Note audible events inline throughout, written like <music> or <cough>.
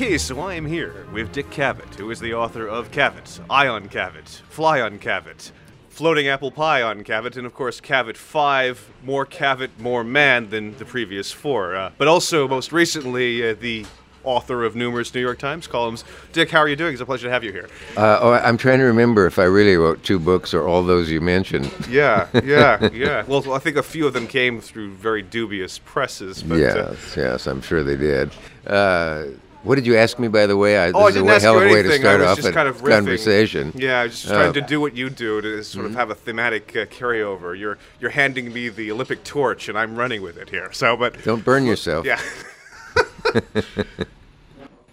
Okay, so I am here with Dick Cavett, who is the author of Cavett, Eye on Cavett, Fly on Cavett, Floating Apple Pie on Cavett, and of course Cavett 5, more Cavett, more man than the previous four. Uh, but also, most recently, uh, the author of numerous New York Times columns. Dick, how are you doing? It's a pleasure to have you here. Uh, oh, I'm trying to remember if I really wrote two books or all those you mentioned. Yeah, yeah, <laughs> yeah. Well, I think a few of them came through very dubious presses. But, uh, yes, yes, I'm sure they did. Uh, what did you ask me, by the way? I, Oh, I didn't a ask hell you of a way to start off a kind of conversation. Yeah, I was just Oh. trying to do what you do to sort of have a thematic uh, carryover. You're you're handing me the Olympic torch, and I'm running with it here. So, but Don't burn yourself. yeah. <laughs> <laughs>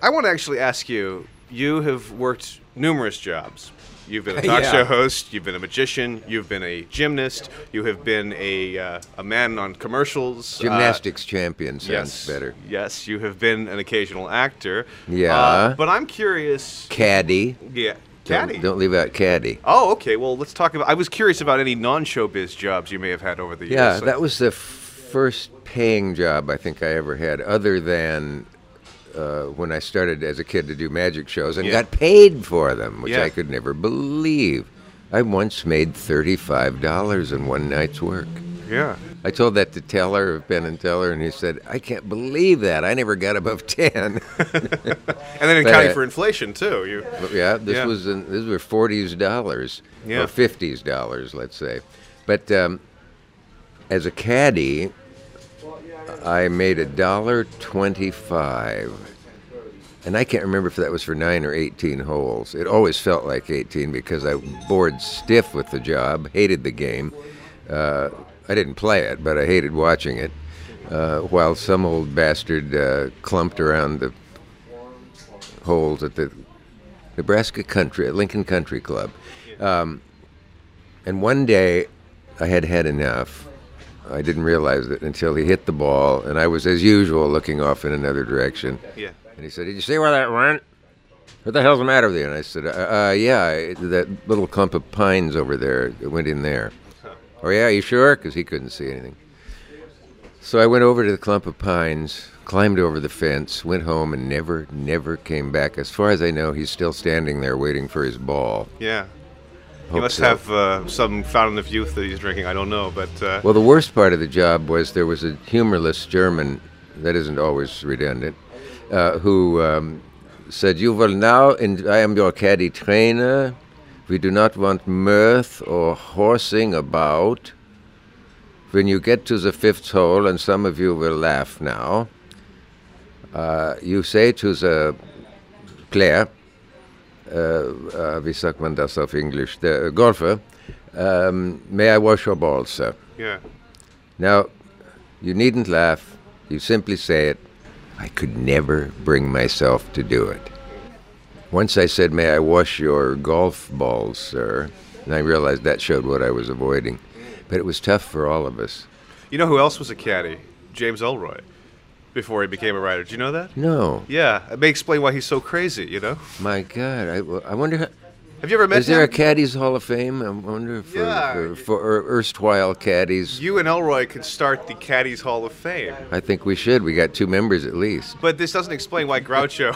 I want to actually ask you. You have worked numerous jobs. You've been a <laughs> talk Yeah. show host. You've been a magician. You've been a gymnast. You have been a uh, a man on commercials. uh, Gymnastics champion sounds yes, better. Yes, you have been an occasional actor. Yeah. Uh, but I'm curious. Caddy. Yeah. Don't- Caddy. Don't, leave out caddy. Oh, okay. Well, let's talk about. I was curious about any non-showbiz jobs you may have had over the years. Yeah, years. that was the first paying job I think I ever had, other than uh, when I started as a kid to do magic shows and Yeah. got paid for them, which Yeah. I could never believe. I once made thirty-five dollars in one night's work. Yeah. I told that to Teller of Penn and Teller, and he said, "I can't believe that. I never got above 10. <laughs> And then in accounting for inflation too. You. yeah, this Yeah. was in, these were forties dollars Yeah. or fifties dollars, let's say. But um, as a caddy, I made a dollar twenty-five, and I can't remember if that was for nine or eighteen holes. It always felt like eighteen because I bored stiff with the job, hated the game. Uh, I didn't play it, but I hated watching it. Uh, while some old bastard uh, clumped around the holes at the Nebraska Country, at Lincoln Country Club. Um, and one day I had had enough. I didn't realize it until he hit the ball, and I was, as usual, looking off in another direction. Yeah. And he said, Did you see where that went? What the hell's the matter with you? And I said, uh, uh yeah, it- that little clump of pines over there, it went in there. Huh. Oh, yeah, you sure? Because he couldn't see anything. So I went over to the clump of pines, climbed over the fence, went home, and never, never came back. As far as I know, he's still standing there waiting for his ball. Yeah. He must so. have uh, some fountain of youth that he's drinking. I don't know, but uh, Well, the worst part of the job was there was a humorless German, that isn't always redundant, uh, who um, said, You will now, and I am your caddy trainer. We do not want mirth or horsing about. When you get to the fifth hole, and some of you will laugh now, uh, you say to the player, Uh, uh, wie sagt man das auf Englisch, the uh, golfer, um, may I wash your balls, sir? yeah. Now, you needn't laugh. You simply say it. I could never bring myself to do it. Once I said, May I wash your golf balls, sir? And I realized that showed what I was avoiding. But it was tough for all of us. You know who else was a caddy? James Ellroy. Before he became a writer. Do you know that? No, Yeah. It may explain why he's so crazy. You know. my God. I, I wonder, how, Have you ever met is there him? a Caddies Hall of Fame? I wonder for, Yeah. for, for er- erstwhile caddies. you and Ellroy could start the Caddies Hall of Fame. I think we should. We got two members at least. But this doesn't explain why Groucho.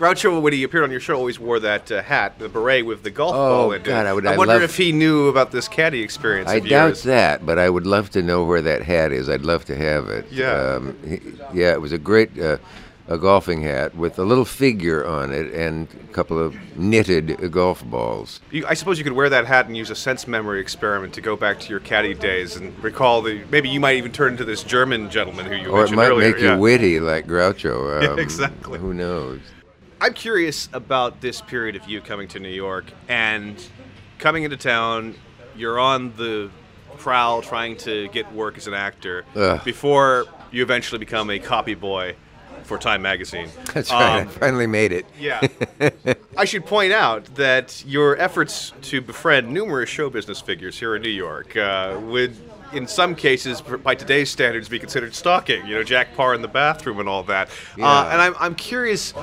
Groucho, when he appeared on your show, always wore that uh, hat, the beret with the golf Oh, ball in it. God, I would- I I wonder love- if he knew about this caddy experience. I doubt yours. that, but I would love to know where that hat is. I'd love to have it. Yeah. um, he- yeah. It was a great uh, a golfing hat with a little figure on it and a couple of knitted golf balls. You, I suppose you could wear that hat and use a sense memory experiment to go back to your caddy days and recall the. Maybe you might even turn into this German gentleman who you Or it might earlier. make yeah. you witty like Groucho. <laughs> Yeah, Um, exactly. Who knows? I'm curious about this period of you coming to New York and coming into town. You're on the prowl trying to get work as an actor Ugh. before you eventually become a copy boy for Time Magazine. <laughs> That's right. Um, I finally made it. Yeah. <laughs> I should point out that your efforts to befriend numerous show business figures here in New York uh, would, in some cases, by today's standards, be considered stalking. You know, Jack Paar in the bathroom and all that. Uh, and I'm, I'm curious,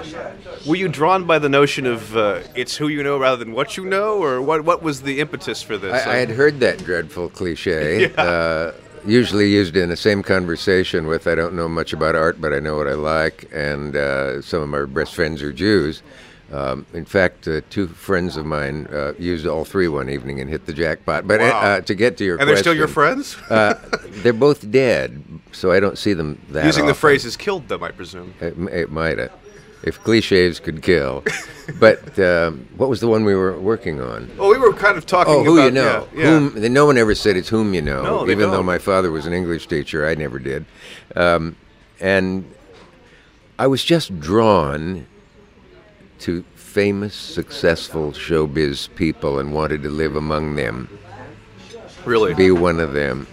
were you drawn by the notion of uh, it's who you know rather than what you know, or what, what was the impetus for this? I, I had heard that dreadful cliche. <laughs> Yeah. Uh, usually used in the same conversation with I don't know much about art, but I know what I like, and uh, some of my best friends are Jews. Um, in fact, uh, two friends of mine uh, used all three one evening and hit the jackpot. But Wow. uh, to get to your And they're still your friends? uh, they're both dead, so I don't see them that Using the phrase has killed them, I presume. It, it might have. If cliches could kill. <laughs> but um, what was the one we were working on? Well, we were kind of talking Oh, who about you know. Yeah, yeah. Whom, no one ever said it's whom you know, No, even though don't. my father was an English teacher. I never did. Um, and I was just drawn to famous, successful showbiz people and wanted to live among them, really. be one of them.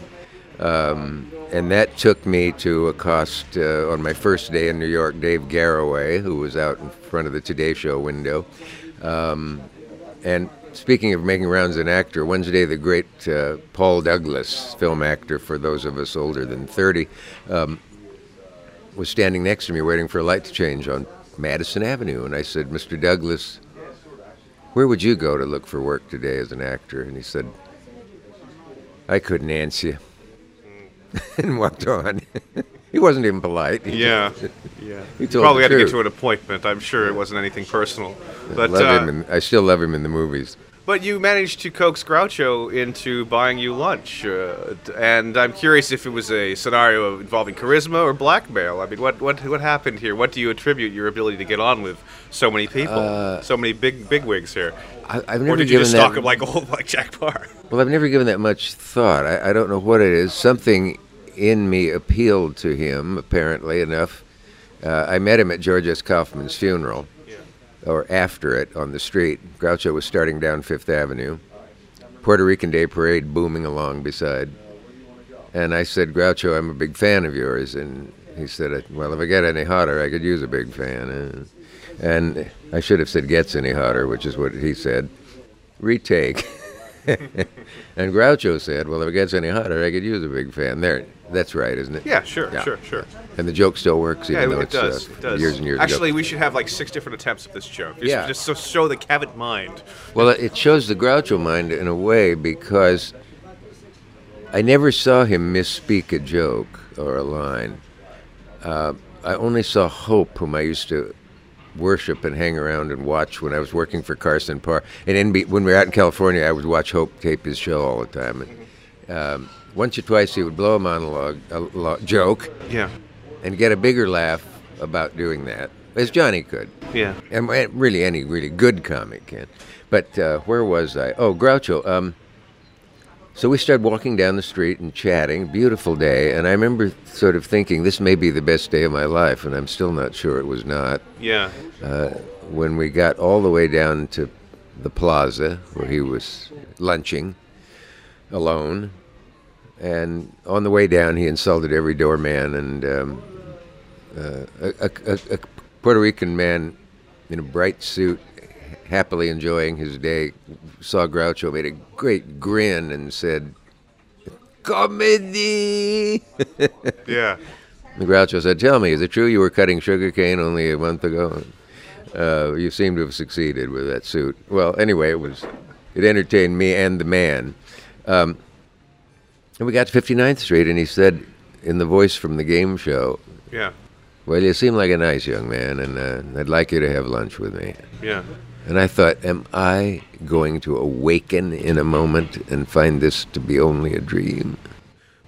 Um, and that took me to accost, uh, on my first day in New York, Dave Garroway, who was out in front of the Today Show window. Um, and speaking of making rounds as an actor, Wednesday, the great uh, Paul Douglas, film actor for those of us older than 30, um, was standing next to me waiting for a light to change on Madison Avenue. And I said, Mr. Douglas, where would you go to look for work today as an actor? And he said, I couldn't answer you. <laughs> and walked on. <laughs> he wasn't even polite. He Yeah, yeah. <laughs> He probably had to get truth. to an appointment. I'm sure it wasn't anything personal. I But love uh, in, I still love him in the movies. But you managed to coax Groucho into buying you lunch, uh, and I'm curious if it was a scenario involving charisma or blackmail. I mean, what what what happened here? What do you attribute your ability to get on with so many people, Uh, so many big bigwigs here? I, I've Or never did you given just stalk him like old like Jack Paar? <laughs> Well, I've never given that much thought. I, I don't know what it is. Something in me appealed to him, apparently enough. Uh, I met him at George S. Kaufman's funeral, or after it on the street. Groucho was starting down Fifth Avenue. Puerto Rican Day Parade booming along beside. And I said, Groucho, I'm a big fan of yours. And he said, Well, if I get any hotter, I could use a big fan. And I should have said, Gets any hotter, which is what he said. Retake. <laughs> <laughs> and Groucho said, Well, if it gets any hotter, I could use a big fan. There, that's right, isn't it? Yeah, sure, Yeah. sure, sure. And the joke still works, even Yeah, though it it's does. uh, it does. years and years ago. Actually, ago. we should have like six different attempts at this joke. Just, Yeah. just to show the Cavett mind. Well, it shows the Groucho mind in a way because I never saw him misspeak a joke or a line. Uh, I only saw Hope, whom I used to worship and hang around and watch when I was working for Carson Paar. And NB- when we were out in California, I would watch Hope tape his show all the time. And, um, once or twice, he would blow a monologue, a lo- joke, Yeah, and get a bigger laugh about doing that, as Johnny could. yeah. and and really any really good comic can. But uh, where was I? Oh, Groucho. Um, so we started walking down the street and chatting. Beautiful day, and I remember sort of thinking this may be the best day of my life, and I'm still not sure it was not. Yeah. Uh, when we got all the way down to the plaza where he was lunching alone, and on the way down he insulted every doorman and um, uh, a, a, a, a Puerto Rican man in a bright suit, happily enjoying his day, saw Groucho, made a great grin, and said, "Comedy." <laughs> Yeah. And Groucho said, "Tell me, is it true you were cutting sugarcane only a month ago? Uh, you seem to have succeeded with that suit." Well, anyway, it was it entertained me and the man. Um, and we got to 59th Street, and he said, in the voice from the game show, Yeah. "Well, you seem like a nice young man, and uh, I'd like you to have lunch with me." Yeah. And I thought, am I going to awaken in a moment and find this to be only a dream?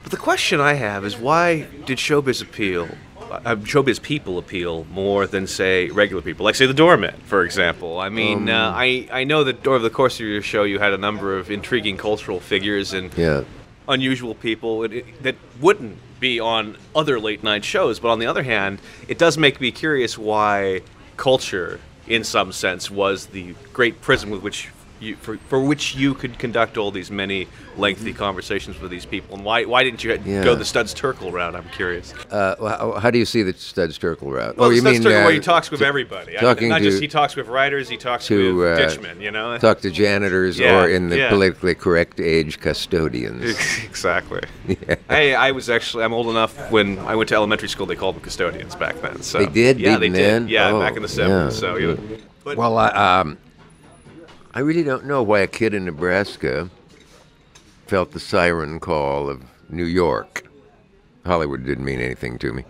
But the question I have is why did showbiz appeal, uh, showbiz people appeal more than say regular people, like say the doorman, for example? I mean, uh, I I know that over the course of your show you had a number of intriguing cultural figures and Yeah. unusual people it, it- that wouldn't be on other late night shows. But on the other hand, it does make me curious why culture, in some sense, was the great prism with which you for, for which you could conduct all these many lengthy conversations with these people. And why why didn't you Yeah. go the Studs Terkel route? I'm curious. Uh, well, how, how do you see the Studs Terkel route? Well, oh, you Studs mean Terkel uh, where he talks with everybody. I mean, talking not to- just he talks with writers, he talks to with uh, ditchmen. You know. talk to janitors Yeah, or in the yeah. politically correct age custodians. <laughs> exactly. <laughs> Yeah. I, I was actually I'm old enough when I went to elementary school. They called them custodians back then. So They did Yeah, they did. then? Yeah, Oh, back in the yeah. seventies. So you. But well, I, um, I really don't know why a kid in Nebraska felt the siren call of New York. Hollywood didn't mean anything to me.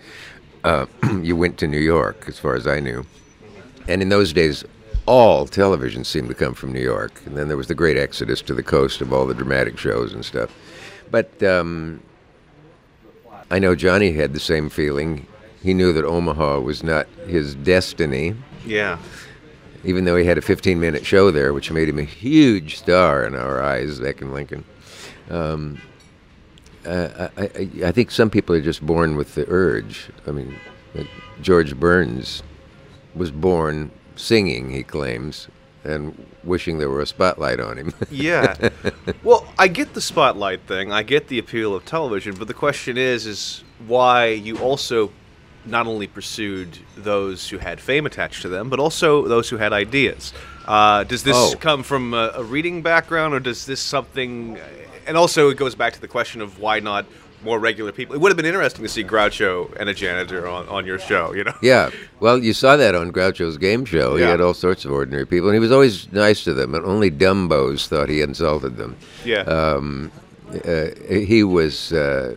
Uh, <clears throat> you went to New York, as far as I knew. And in those days, all television seemed to come from New York. And then there was the great exodus to the coast of all the dramatic shows and stuff. But um, I know Johnny had the same feeling. He knew that Omaha was not his destiny, Yeah. Even though he had a 15 minute show there, which made him a huge star in our eyes back in Lincoln. Um, I, I, I think some people are just born with the urge. I mean, like George Burns was born singing, he claims, and wishing there were a spotlight on him. <laughs> Yeah. well, I get the spotlight thing. I get the appeal of television, but the question is is why you also not only pursued those who had fame attached to them, but also those who had ideas. Uh, does this Oh. come from a, a reading background, or does this something? And also, it goes back to the question of why not more regular people. It would have been interesting to see Groucho and a janitor on, on your show. You know. Yeah, well, you saw that on Groucho's game show. He Yeah. had all sorts of ordinary people, and he was always nice to them. And only dumbos thought he insulted them. Yeah. Um, uh, he was uh,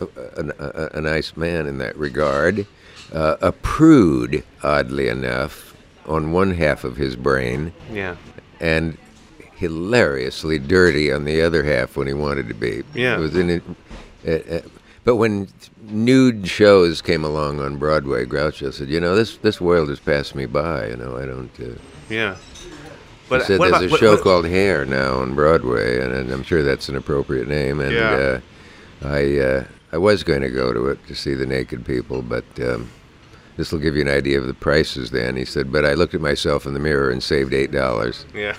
a, a, a nice man in that regard. Uh, a prude, oddly enough, on one half of his brain, yeah. and hilariously dirty on the other half when he wanted to be. Yeah. It was in it, uh, uh, but when nude shows came along on Broadway, Groucho said, "You know, this this world has passed me by. You know, I don't." Uh, Yeah. he But said what there's about- a what- show what- called Hair now on Broadway, and, and I'm sure that's an appropriate name. And Yeah. uh, I uh, I was going to go to it to see the naked people, but um, this will give you an idea of the prices. Then he said, but I looked at myself in the mirror and saved eight dollars. Yeah.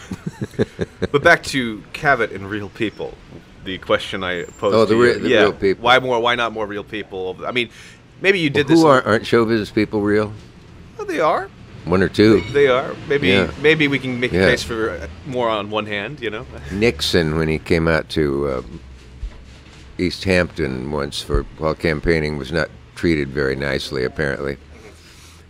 <laughs> but back to Cavett and real people. The question I posed Oh, the to re- the yeah. real people. Why more? Why not more real people? I mean, maybe you did Who this. are, aren't show business people real? Oh, they are. One or two. They are. Maybe. Yeah. Maybe we can make Yeah. a case for uh, more on one hand. You know. <laughs> Nixon, when he came out to um, East Hampton once for while campaigning, was not treated very nicely, apparently.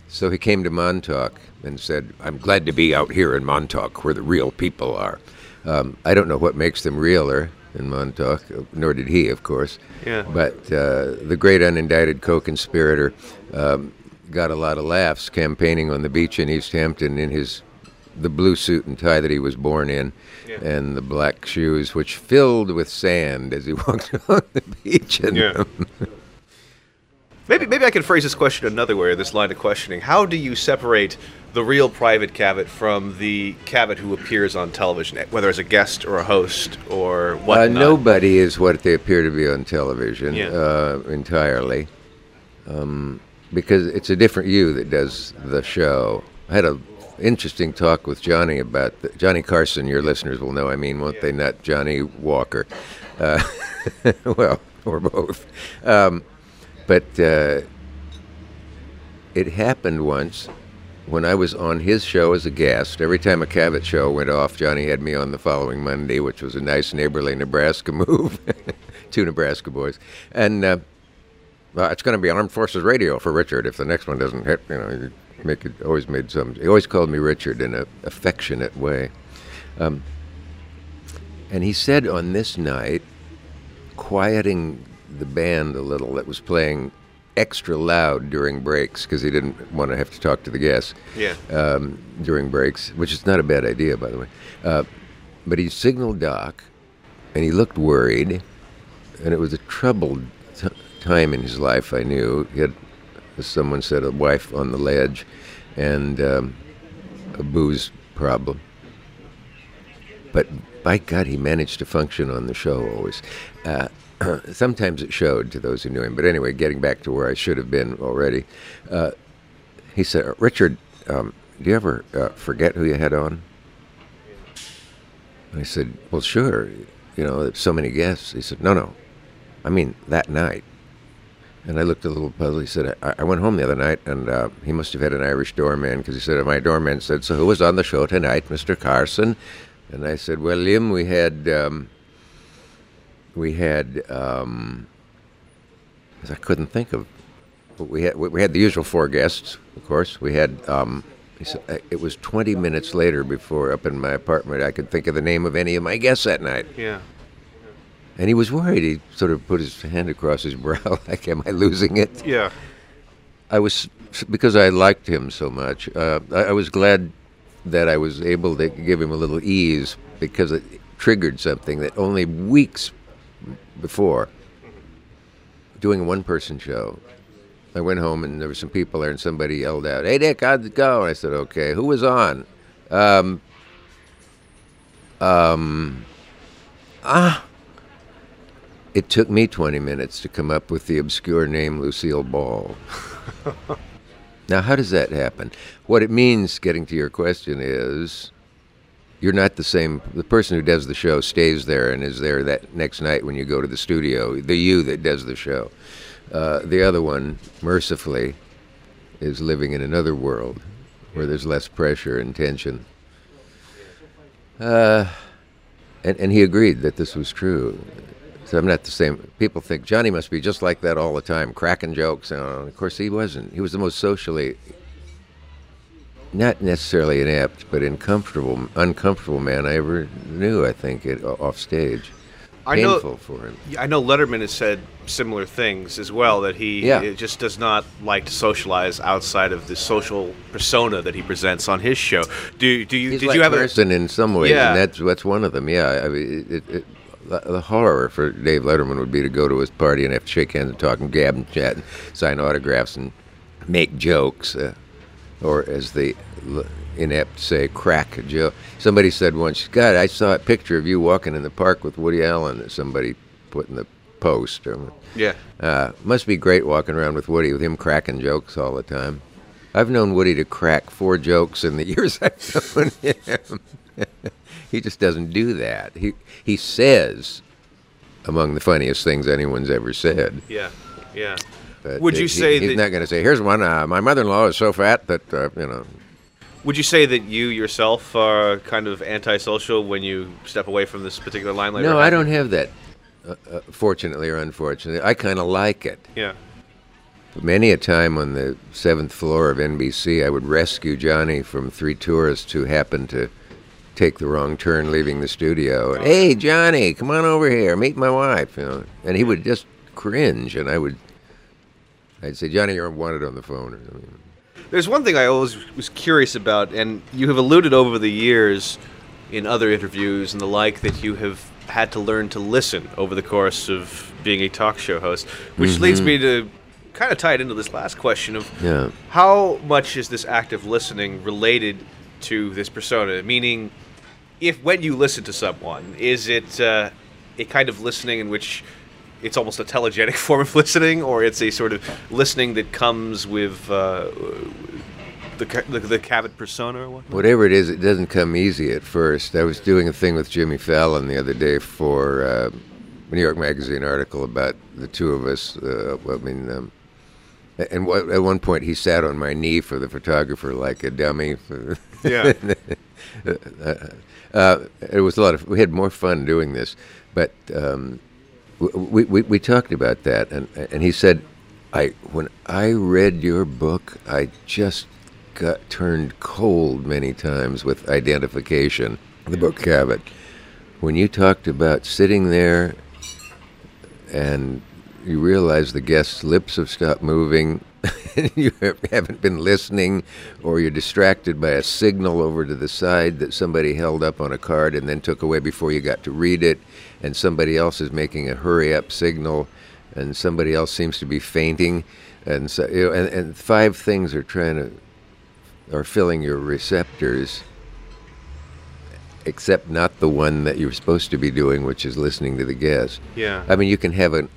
So he came to Montauk and said, "I'm glad to be out here in Montauk, where the real people are." Um, I don't know what makes them realer in Montauk, nor did he, of course. Yeah. But uh, the great unindicted co-conspirator um, got a lot of laughs campaigning on the beach in East Hampton in his the blue suit and tie that he was born in, Yeah. and the black shoes, which filled with sand as he <laughs> walked along the beach. And, Yeah. Maybe maybe I can phrase this question another way, or this line of questioning. How do you separate the real private Cavett from the Cavett who appears on television, whether as a guest or a host or uh, whatnot? nobody is what they appear to be on television Yeah. uh, entirely, um, because it's a different you that does the show. I had a interesting talk with Johnny about the, Johnny Carson. Your listeners will know. I mean, won't they? Not Johnnie Walker. Uh, <laughs> well, or both. Um, but uh, it happened once when I was on his show as a guest. Every time a Cavett show went off, Johnny had me on the following Monday, which was a nice neighborly Nebraska <laughs> move. Two Nebraska boys, and uh, well, it's going to be Armed Forces Radio for Richard if the next one doesn't hit. You know, make it always made some. He always called me Richard in an affectionate way. Um, and he said on this night, quieting the band a little that was playing extra loud during breaks because he didn't want to have to talk to the guests Yeah. um, during breaks, which is not a bad idea, by the way. Uh, but he signaled Doc, and he looked worried, and it was a troubled t- time in his life. I knew he had, as someone said, a wife on the ledge, and um, a booze problem. But by God, he managed to function on the show always. Uh, <clears throat> sometimes it showed to those who knew him. But anyway, getting back to where I should have been already, uh, he said, Richard, um, do you ever uh, forget who you had on? I said, Well, sure. You know, so many guests. He said, No, no. I mean, that night. And I looked a little puzzled. He said, I, I went home the other night, and uh, he must have had an Irish doorman because he said, My doorman said, So who was on the show tonight, Mr. Carson? And I said, Well, Liam, we had. Um, we had. Um, I couldn't think of. but We had we had the usual four guests, of course. We had. Um, he said, "Uh, it was 20 minutes later before up in my apartment I could think of the name of any of my guests that night. Yeah. And he was worried. He sort of put his hand across his <laughs> brow, like, "Am I losing it?" Yeah. I was because I liked him so much. Uh, I, I was glad that I was able to give him a little ease because it triggered something that only weeks before doing a one-person show. I went home and there were some people there, and somebody yelled out, "Hey, Dick, how'd it go?" And I said, "Okay." Who was on? Um, um, ah. It took me 20 minutes to come up with the obscure name Lucille Ball. <laughs> now, how does that happen? What it means, getting to your question, is you're not the same. The person who does the show stays there and is there that next night when you go to the studio. The you that does the show. Uh, the other one, mercifully, is living in another world where there's less pressure and tension. Uh, and, and he agreed that this was true. So I'm not the same. People think Johnny must be just like that all the time, cracking jokes. And of course, he wasn't. He was the most socially, not necessarily inept, but uncomfortable, uncomfortable man I ever knew. I think it, off stage. I Painful know, for him. I know Letterman has said similar things as well. That he Yeah. just does not like to socialize outside of the social persona that he presents on his show. Do do you He's did like you have a person in some ways, Yeah. and that's that's one of them. Yeah, I mean, it, it, the horror for Dave Letterman would be to go to his party and have to shake hands and talk and gab and chat and sign autographs and make jokes, uh, or as the inept say, crack a joke. Somebody said once, "God, I saw a picture of you walking in the park with Woody Allen." That somebody put in the post. Yeah uh, must be great walking around with Woody with him cracking jokes all the time. I've known Woody to crack four jokes in the <laughs> years I've known him. <laughs> he just doesn't do that. He he says among the funniest things anyone's ever said. yeah yeah? But Would you he- say he's that- not going to say, "Here's one. Uh, my mother-in-law is so fat that uh, you know." Would you say that you yourself are kind of antisocial when you step away from this particular line? No, I don't have that. Uh, uh, fortunately or unfortunately, I kind of like it. Yeah Many a time on the seventh floor of NBC, I would rescue Johnny from three tourists who happened to take the wrong turn leaving the studio. Oh, and, hey, Johnny, come on over here, meet my wife. You know, and he would just cringe, and I would, I'd say, Johnny, you're wanted on the phone or something. There's one thing I always was curious about, and you have alluded over the years in other interviews and the like that you have had to learn to listen over the course of being a talk show host, which mm-hmm. leads me to kind of tie it into this last question of Yeah. how much is this active listening related to this persona? Meaning, if when you listen to someone, is it uh, a kind of listening in which it's almost a telegenic <laughs> form of listening, or it's a sort of listening that comes with uh, the, the the Cavett persona or what? Whatever it is, it doesn't come easy at first. I was doing a thing with Jimmy Fallon the other day for uh, a New York Magazine article about the two of us. Uh, I mean, um, and wha- at one point he sat on my knee for the photographer like a dummy. Yeah. <laughs> uh, it was a lot of. We had more fun doing this, but um, we, we we talked about that, and and he said, I when I read your book, I just got turned cold many times with identification. The book Cavett. When you talked about sitting there and you realize the guest's lips have stopped moving, <laughs> you haven't been listening, or you're distracted by a signal over to the side that somebody held up on a card and then took away before you got to read it, and somebody else is making a hurry up signal, and somebody else seems to be fainting, and so you know, and, and five things are trying to are filling your receptors except not the one that you're supposed to be doing, which is listening to the guest. Yeah. I mean, you can have an.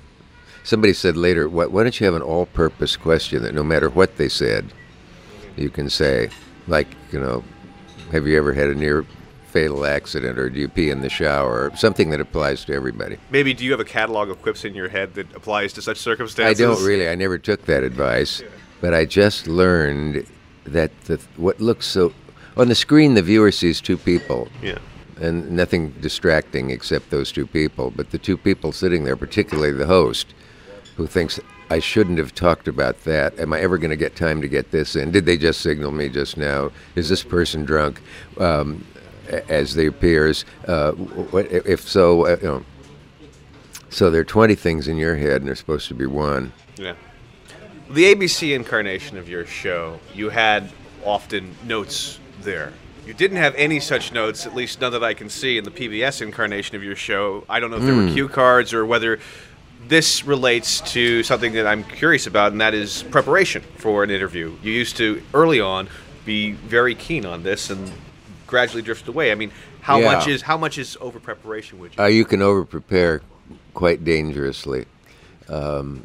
Somebody said later, why, why don't you have an all-purpose question that no matter what they said, you can say, like, you know, have you ever had a near fatal accident, or do you pee in the shower, or something that applies to everybody. Maybe do you have a catalog of quips in your head that applies to such circumstances I don't really. I never took that advice, but I just learned that the, what looks so on the screen, the viewer sees two people, Yeah. and nothing distracting except those two people. But the two people sitting there, particularly the host, who thinks I shouldn't have talked about that. Am I ever going to get time to get this in? Did they just signal me just now? Is this person drunk? Um, as they appears, uh, if so, uh, you know, So there are 20 things in your head, and there's supposed to be one. Yeah. The ABC incarnation of your show, you had often notes there. You didn't have any such notes, at least none that I can see in the PBS incarnation of your show. I don't know if there were cue cards or whether this relates to something that I'm curious about, and that is preparation for an interview. You used to, early on, be very keen on this and gradually drifted away. I mean, how Yeah. much is how much is over preparation? Would you? Uh, you can over prepare quite dangerously. Um,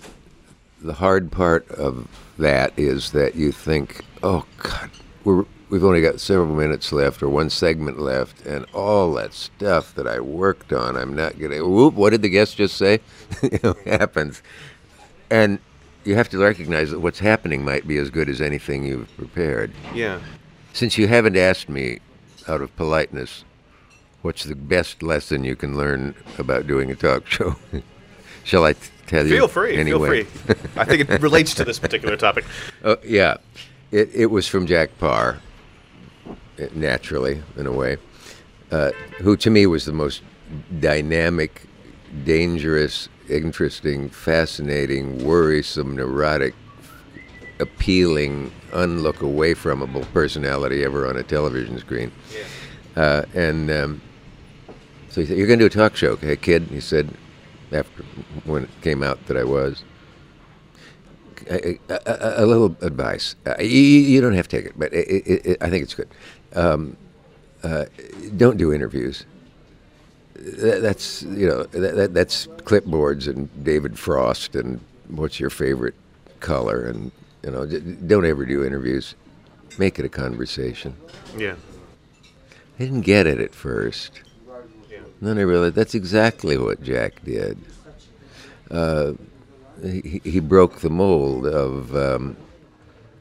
the hard part of that is that you think, oh, God, we're, we've only got several minutes left or one segment left, and all that stuff that I worked on, I'm not to. Whoop, what did the guest just say? <laughs> you know, happens. And you have to recognize that what's happening might be as good as anything you've prepared. yeah. Since you haven't asked me, out of politeness, what's the best lesson you can learn about doing a talk show? <laughs> Shall I t- tell you? Feel free. Anyway. Feel free. I think it relates to this particular topic. Uh, <laughs> yeah, it, it was from Jack Paar, naturally, in a way, uh, who to me was the most dynamic, dangerous, interesting, fascinating, worrisome, neurotic, appealing, unlook away fromable personality ever on a television screen. Uh, and um, so he said, "You're going to do a talk show, okay, kid?" He said, after when it came out that I was. A, a, a- a little advice. Uh, you, you don't have to take it, but it, it, it, I think it's good. Um, uh, don't do interviews. That, that's you know that, that, that's clipboards and David Frost and what's your favorite color and you know d- don't ever do interviews. Make it a conversation. Yeah. I didn't get it at first. Then I realized that's exactly what Jack did. Uh, he, he broke the mold of. Um,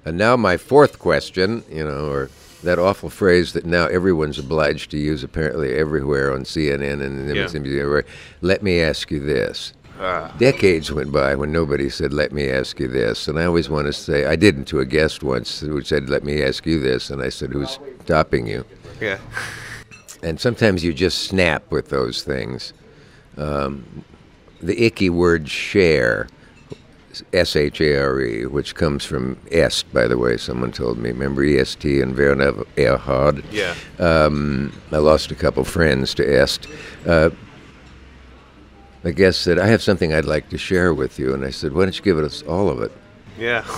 and now my fourth question, you know, or that awful phrase that now everyone's obliged to use apparently everywhere on CNN and Yeah. MSNBC. everywhere. Let me ask you this. Ah. Decades went by when nobody said, "Let me ask you this," and I always want to say, I didn't to a guest once who said, "Let me ask you this," and I said, "Who's stopping you?" Yeah. and sometimes you just snap with those things. Um, the icky word share, S H A R E, which comes from est, by the way, someone told me. Remember EST and Werner Erhard? Yeah. Um, I lost a couple friends to est. Uh, the guest said, I have something I'd like to share with you. And I said, Why don't you give us all of it? Yeah. <laughs>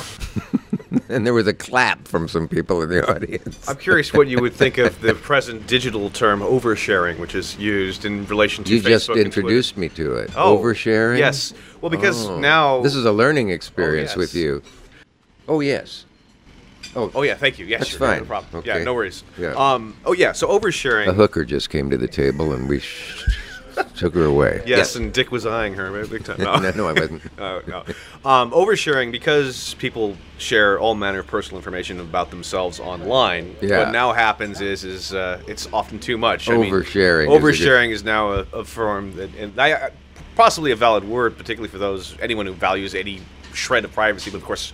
And there was a clap from some people in the audience. I'm curious what you would think of the present digital term oversharing, which is used in relation to You Facebook just introduced me to it. Oh, Oversharing? Yes. Well, because Oh. now This is a learning experience yes. with you. Oh, yes. Oh oh yeah, thank you. Yes, That's fine. No problem. Okay. Yeah, no worries. Yeah. Um. Oh yeah. So oversharing. A hooker just came to the table and we sh- took her away. Yes, and Dick was eyeing her big time. No, <laughs> no, no, I <laughs> wasn't. Oh, no. Um, oversharing because people share all manner of personal information about themselves online. Yeah. What now happens is is uh, it's often too much. Oversharing I is mean, oversharing is, now a, a form that, and I, I- possibly a valid word, particularly for those anyone who values any shred of privacy. But of course,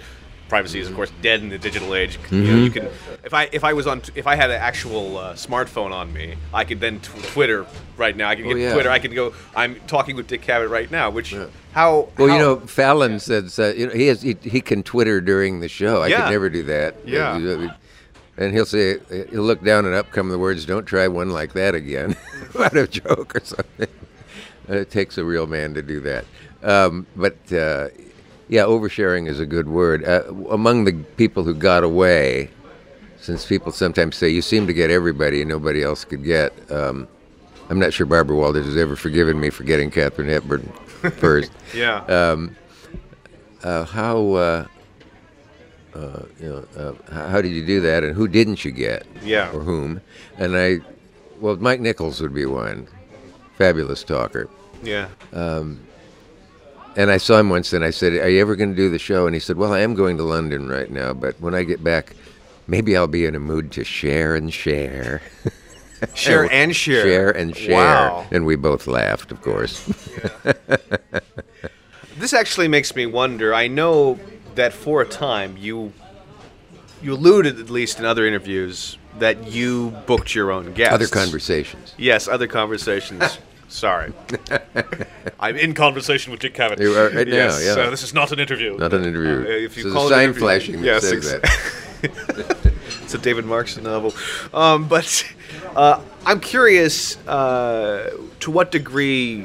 privacy is of course dead in the digital age. You, know, you Mm-hmm. can if I if I was on if I had an actual uh, smartphone on me, I could then tw- Twitter right now. I could Oh, get yeah. Twitter. I could go. I'm talking with Dick Cavett right now. Which how Well, how- you know, Fallon says uh, you know, he, has, he he can Twitter during the show. I Yeah. could never do that. Yeah. And he'll say he'll look down and up come the words, "Don't try one like that again," <laughs> out of joke or something. Uh, <laughs> It takes a real man to do that. Um, but uh, yeah, oversharing is a good word. Uh, among the people who got away, since people sometimes say you seem to get everybody and nobody else could get. Um, I'm not sure Barbara Walters has ever forgiven me for getting Katharine Hepburn <laughs> first. yeah. uh, how uh, uh, you know uh, how how did you do that, and who didn't you get? Yeah. or whom? And I, well, Mike Nichols would be one, fabulous talker. yeah. And I saw him once, and I said, "Are you ever going to do the show?" And he said, "Well, I am going to London right now, but when I get back, maybe I'll be in a mood to share and share, <laughs> Share and share. share and share." Wow. And we both laughed, of course. <laughs> This actually makes me wonder. I know that for a time you you alluded, at least in other interviews, that you booked your own guests. Other conversations. Yes, other conversations. <laughs> Sorry. <laughs> I'm in conversation with Dick Cavett. You are right now, yes, yeah. uh, this is not an interview. Not an interview. Uh, if you So call an sign flashing that yes, says ex- <laughs> it's a David Markson novel. Um, but uh, I'm curious uh, to what degree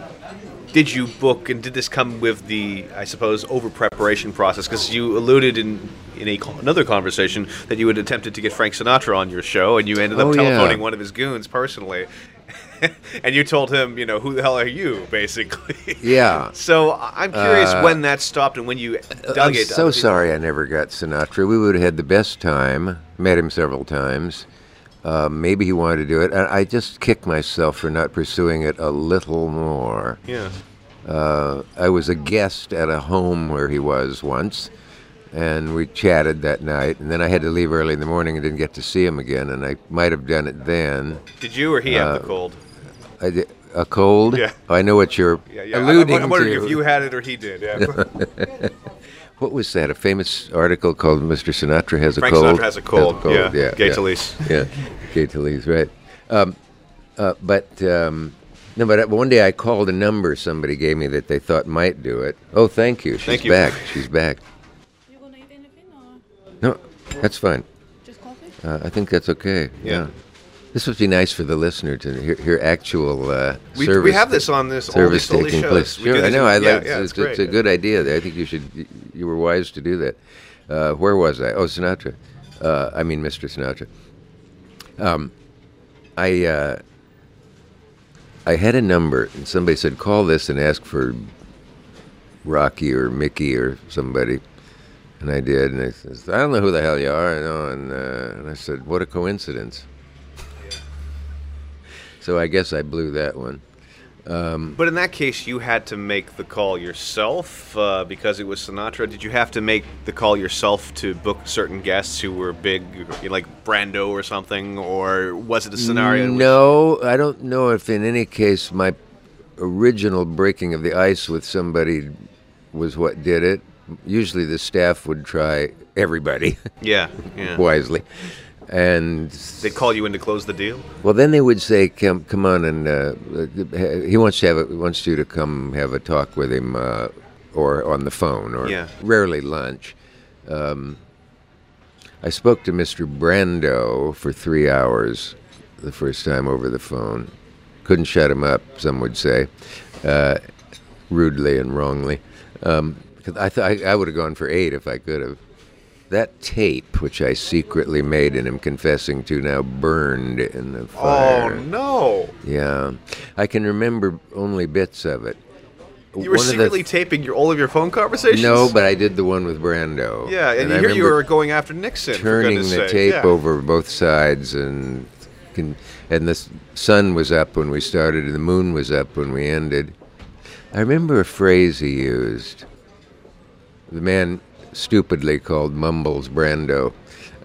did you book and did this come with the, I suppose, over preparation process? Because you alluded in, in a, another conversation that you had attempted to get Frank Sinatra on your show and you ended up Oh, yeah. telephoning one of his goons personally. <laughs> and you told him, you know, who the hell are you, <laughs> basically. Yeah. <laughs> So I- I'm curious Uh, when that stopped and when you dug I'm it. so sorry I never got Sinatra. We would have had the best time. Met him several times. Uh, maybe he wanted to do it. And I just kick myself for not pursuing it a little more. Yeah. Uh, I was a guest at a home where he was once, and we chatted that night. And then I had to leave early in the morning and didn't get to see him again. And I might have done it then. Did you or he have Uh, the cold? I did, a cold? Yeah. I know what you're Yeah, yeah. I- alluding I'm, I'm wondering to. if you had it or he did. Yeah. <laughs> What was that? A famous article called "Mr. Sinatra has a Frank cold." Sinatra has a cold. Yeah. Yeah, Gay yeah. Talese. <laughs> Yeah, Gay Talese, right? Um, uh, but um, no, but one day I called a number somebody gave me that they thought might do it. Oh, thank you. She's Thank you. back. She's back. You gonna eat anything or No, that's fine. just coffee? Uh, I think that's okay. Yeah. This would be nice for the listener to hear, hear actual uh, We, service. we have this on this all service all these taking shows. place. Sure, I know. I yeah, like. yeah, it's, it's, it's a good idea. I think you should. You were wise to do that. Uh, where was I? Oh, Sinatra. Uh, I mean, Mr. Sinatra. Um, I uh, I had a number, and somebody said, "Call this and ask for Rocky or Mickey or somebody." And I did, and I said, "I don't know who the hell you are," you know. And, uh, and I said, "What a coincidence." So I guess I blew that one. But in that case, you had to make the call yourself uh, because it was Sinatra. Did you have to make the call yourself to book certain guests who were big, like Brando or something, or was it a scenario? No, I don't know if in any case my original breaking of the ice with somebody was what did it. Usually the staff would try everybody Yeah, <laughs> yeah. wisely. And They'd call you in to close the deal. well, then they would say, "Come, come on," and uh, uh, he wants to have a, wants you to come have a talk with him, uh, or on the phone, or Yeah. rarely lunch. Um, I spoke to Mr. Brando for three hours the first time over the phone. Couldn't shut him up, some would say, uh, rudely and wrongly. Um, I thought I would have gone for eight if I could have. That tape, which I secretly made and am confessing to now, burned in the oh, fire. Oh no! Yeah, I can remember only bits of it. You were One secretly taping your, all of your phone conversations. no, but I did the one with Brando. yeah, and, you hear you were going after Nixon. turning the sake. tape yeah. over both sides, and and the sun was up when we started, and the moon was up when we ended. I remember a phrase he used. The man stupidly called Mumbles Brando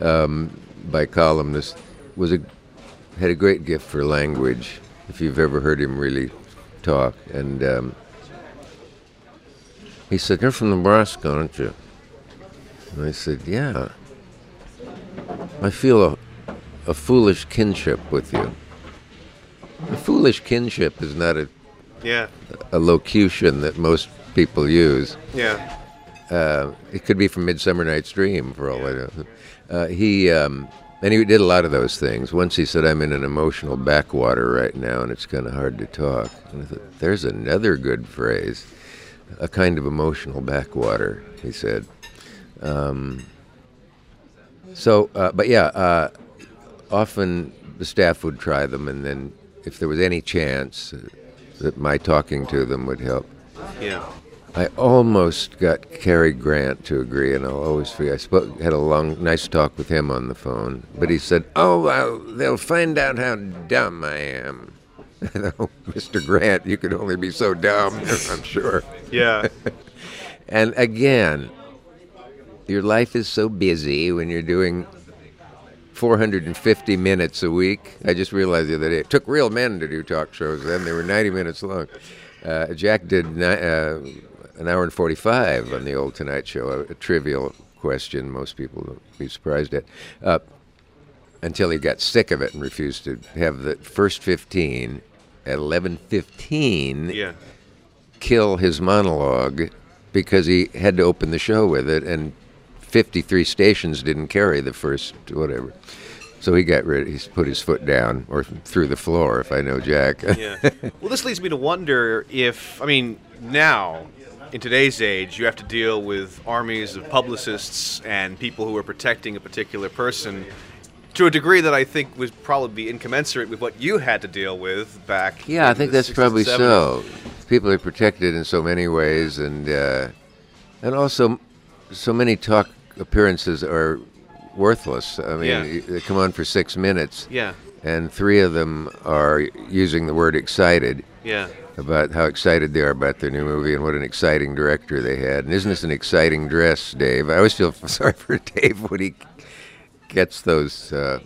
um, by columnists was a had a great gift for language. If you've ever heard him really talk, and um, he said, "You're from Nebraska, aren't you?" And I said, "Yeah." I feel a, a foolish kinship with you. A foolish kinship is not a, Yeah, a locution that most people use. yeah. Uh, it could be from Midsummer Night's Dream, for all I know. Uh, he um, and he did a lot of those things. Once he said, "I'm in an emotional backwater right now, and it's kind of hard to talk." And I thought, "There's another good phrase, a kind of emotional backwater," he said. Um, so, uh, but yeah, uh, often the staff would try them, and then if there was any chance that my talking to them would help. Yeah. I almost got Cary Grant to agree, and I'll always forget. I spoke, had a long, nice talk with him on the phone, but he said, "Oh, well, they'll find out how dumb I am." <laughs> oh, Mr. Grant, you could only be so dumb, <laughs> I'm sure. Yeah. <laughs> And again, your life is so busy when you're doing 450 minutes a week. I just realized the other day it took real men to do talk shows. Then they were 90 minutes long. Uh, Jack did ni- uh, an hour and 45 on the old Tonight Show. A, a trivial question, most people would be surprised at. Uh, until he got sick of it and refused to have the first 15 at 11:15 Yeah. kill his monologue because he had to open the show with it, and 53 stations didn't carry the first whatever. So he got rid. He's put his foot down or through the floor, if I know Jack. Yeah. well, this leads me to wonder if, I mean, now, in today's age, you have to deal with armies of publicists and people who are protecting a particular person to a degree that I think would probably be incommensurate with what you had to deal with back. yeah, I think that's 60s probably so. People are protected in so many ways, and uh, and also so many talk appearances are worthless. I mean, Yeah. they come on for six minutes, Yeah, and three of them are using the word excited. yeah. About how excited they are about their new movie and what an exciting director they had. And isn't this an exciting dress, Dave? I always feel <laughs> sorry for Dave when he gets those uh,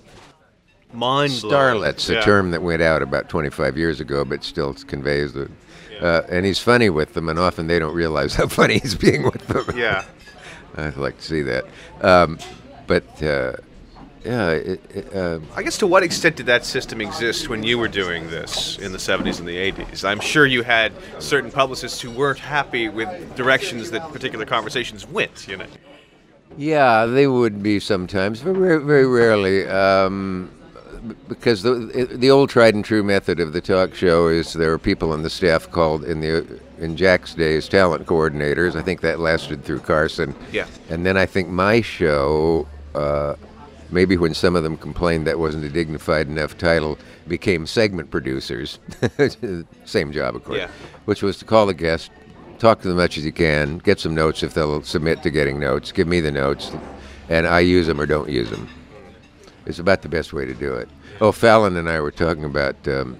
Mind starlets, a Yeah. term that went out about 25 years ago, but still conveys the. Uh, and he's funny with them, and often they don't realize how <laughs> funny he's being with them. Yeah. <laughs> I'd like to see that. Um, but uh, yeah, it, it, uh, I guess to what extent did that system exist when you were doing this in the 70s and the 80s? I'm sure you had certain publicists who weren't happy with directions that particular conversations went, you know. Yeah, they would be sometimes, but very, very rarely. Um, because the the old tried and true method of the talk show is there are people on the staff called in the in Jack's days talent coordinators. I think that lasted through Carson. Yeah. And then I think my show, uh, maybe when some of them complained that wasn't a dignified enough title, became segment producers. <laughs> Same job, of course. Yeah. Which was to call the guest, talk to them as much as you can, get some notes if they'll submit to getting notes, give me the notes, and I use them or don't use them. It's about the best way to do it. Oh, Fallon and I were talking about um,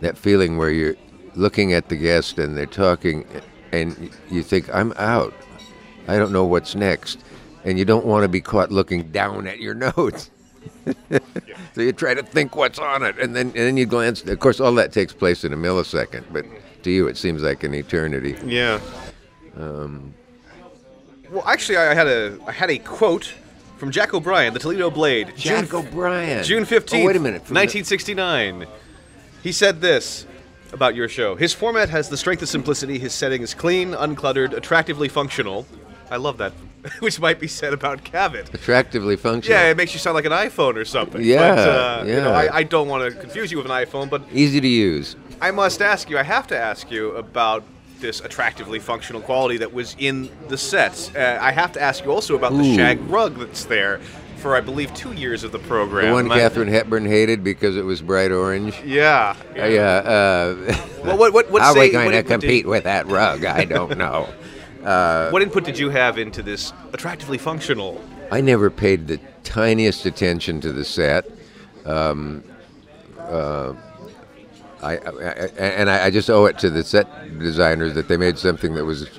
that feeling where you're looking at the guest and they're talking, and you think, I'm out. I don't know what's next. And you don't want to be caught looking down at your <laughs> notes. <laughs> so you try to think what's on it, and then and then you glance. Of course, all that takes place in a millisecond, but to you it seems like an eternity. Yeah. Um, well, actually, I had a I had a quote from Jack O'Brien, the Toledo Blade. Jack June, O'Brien. June 15th, Oh, wait a minute. From 1969. He said this about your show. His format has the strength of simplicity. His setting is clean, uncluttered, attractively functional. I love that, <laughs> which might be said about Cavett. attractively functional. Yeah, it makes you sound like an iPhone or something. Yeah, but, uh, You know, yeah. I, I don't want to confuse you with an iPhone, but Easy to use. I must ask you, I have to ask you about this attractively functional quality that was in the sets. Uh, I have to ask you also about the shag rug that's there for, I believe, two years of the program. The one I- Katharine Hepburn hated because it was bright orange. Yeah. Uh, yeah. Uh, Well, what, what, what <laughs> how are we going to input did- compete with that rug? I don't <laughs> know. What input did you have into this attractively functional? I never paid the tiniest attention to the set. Um, uh, I, I, and I, just owe it to the set designers that they made something that was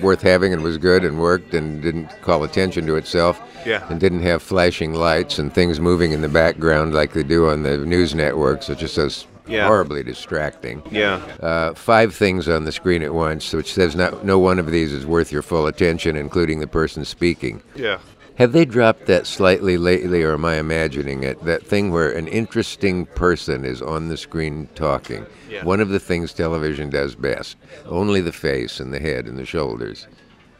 worth having and was good and worked and didn't call attention to itself. Yeah. And didn't have flashing lights and things moving in the background like they do on the news networks, which is so s- Yeah. horribly distracting. Yeah. Uh, five things on the screen at once, which says not, no one of these is worth your full attention, including the person speaking. Yeah. Have they dropped that slightly lately, or am I imagining it? That thing where an interesting person is on the screen talking. Yeah. One of the things television does best. Only the face and the head and the shoulders.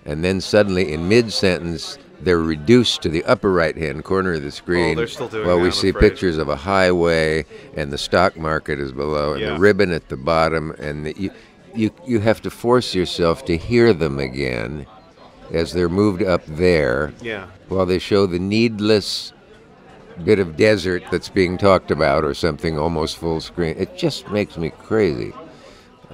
And then suddenly, in mid sentence, they're reduced to the upper right hand corner of the screen. Oh, they're still doing while that, we see afraid. pictures of a highway and the stock market is below and Yeah. the ribbon at the bottom. And the, you, you, you have to force yourself to hear them again as they're moved up there Yeah. while they show the needless bit of desert that's being talked about or something almost full screen. It just makes me crazy.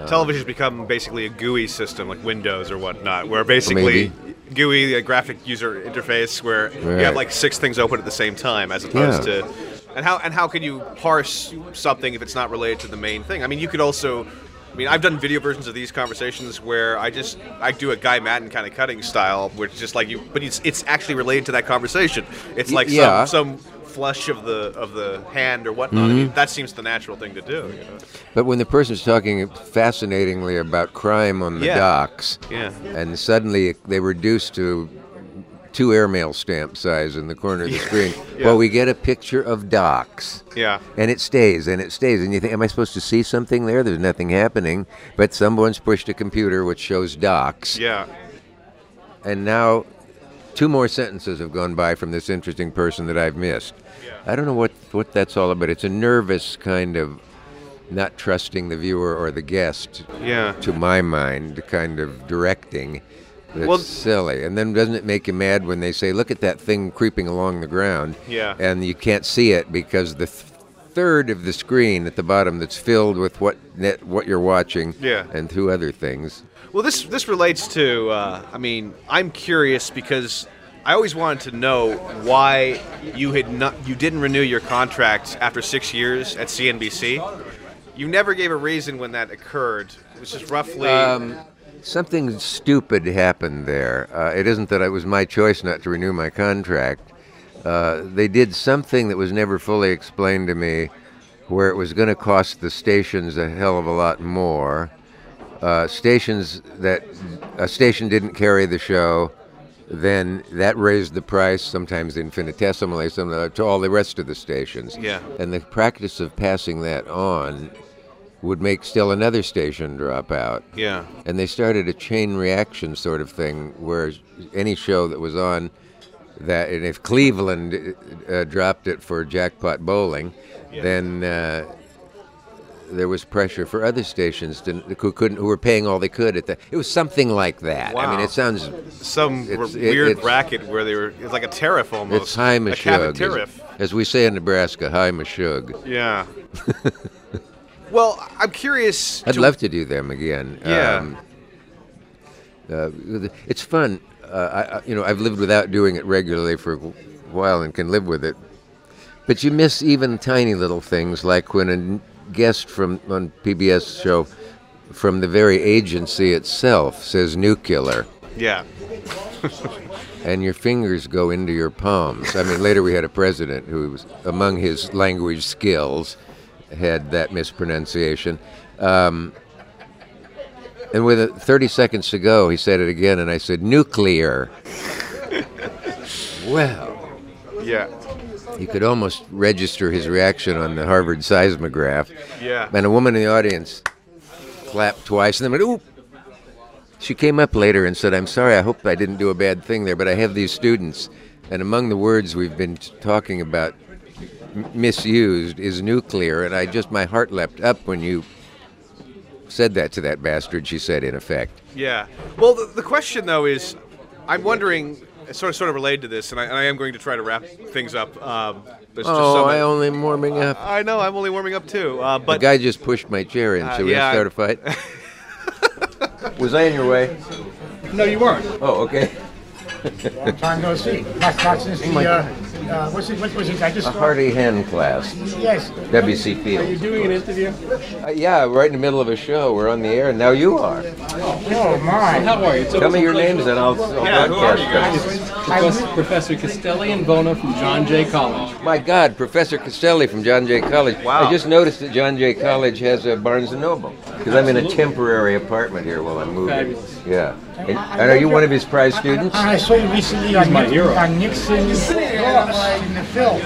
Television's become basically a GUI system, like Windows or whatnot, where basically GUI, a graphic user interface, where you have like six things open at the same time, as opposed Yeah. to. And how and how can you parse something if it's not related to the main thing? I mean, you could also. I mean, I've done video versions of these conversations where I just I do a Guy Maddin kind of cutting style, which is just like you, but it's it's actually related to that conversation. It's like yeah. some some flush of the of the hand or whatnot. I mean, Mm-hmm. that seems the natural thing to do. You know? But when the person's talking fascinatingly about crime on the Yeah. docks, Yeah. and suddenly they reduce to two airmail stamp size in the corner of the <laughs> screen. Well, we get a picture of docks. Yeah. And it stays and it stays. And you think, am I supposed to see something there? There's nothing happening. But someone's pushed a computer which shows docks. Yeah. And now two more sentences have gone by from this interesting person that I've missed. I don't know what, what that's all about. It's a nervous kind of not trusting the viewer or the guest, Yeah. to my mind, kind of directing. That's Well- silly. And then doesn't it make you mad when they say, look at that thing creeping along the ground? Yeah. And you can't see it because the th- third of the screen at the bottom that's filled with what net, what you're watching Yeah. and two other things. Well, this this relates to. Uh, I mean, I'm curious because I always wanted to know why you had not you didn't renew your contract after six years at CNBC. You never gave a reason when that occurred. It was just roughly. Um, something stupid happened there. Uh, it isn't that it was my choice not to renew my contract. Uh, they did something that was never fully explained to me, where it was going to cost the stations a hell of a lot more. Uh, stations that a station didn't carry the show, then that raised the price, sometimes infinitesimally, to all the rest of the stations. Yeah. And the practice of passing that on would make still another station drop out. yeah. And they started a chain reaction sort of thing where any show that was on that, and if Cleveland uh, dropped it for jackpot bowling, Yeah. then uh, there was pressure for other stations to, who couldn't, who were paying all they could at the. It was something like that. I mean, it sounds Some It's- r- it- weird it's- racket where they were. It's like a tariff almost. it's high mashug, tariff. as, as we say in Nebraska, high mashug. Yeah. <laughs> well, I'm curious. I'd to- love to do them again. Yeah. Um, uh, it's fun. Uh, I, you know, I've lived without doing it regularly for a while and can live with it. But you miss even tiny little things, like when a guest from on PBS show from the very agency itself says nuclear, Yeah. <laughs> and your fingers go into your palms. I mean, later we had a president who was, among his language skills, had that mispronunciation. Um, and with uh, 30 seconds to go, he said it again, and I said, nuclear. <laughs> well, Yeah. You could almost register his reaction on the Harvard seismograph. Yeah. And a woman in the audience clapped twice, and then went, oop. She came up later and said, I'm sorry, I hope I didn't do a bad thing there, but I have these students, and among the words we've been talking about m- misused is nuclear, and I just, my heart leapt up when you said that to that bastard, she said, in effect. Yeah. Well, the, the question though is, I'm wondering, it's sort of sort of related to this, and I, and I am going to try to wrap things up. Um, but it's just Oh, some- I only am warming up. I know. I'm only warming up too. Uh, The guy just pushed my chair in. Uh, Should we yeah, start a fight? <laughs> Was I in your way? No, you weren't. Oh, okay. Long <laughs> time no see. Not, not since the, uh, uh, what's it, what was it, I just A saw- hearty hen class. Yes. W.C. Field. Are you Fields. doing an interview? Uh, yeah, right in the middle of a show. We're on the air, and now you are. Oh, my. How are you? Tell me your names, and I'll, I'll Yeah, who are you broadcast them. Professor, Professor Castelli and Bona from John Jay College. My God, Professor Castelli from John Jay College. Wow. I just noticed that John Jay College has a Barnes and Noble because I'm in a temporary apartment here while I'm moving. Fabulous. Yeah. And, and are you one of his prize students? I saw you recently on, my hero. on Nixon's cross in the film.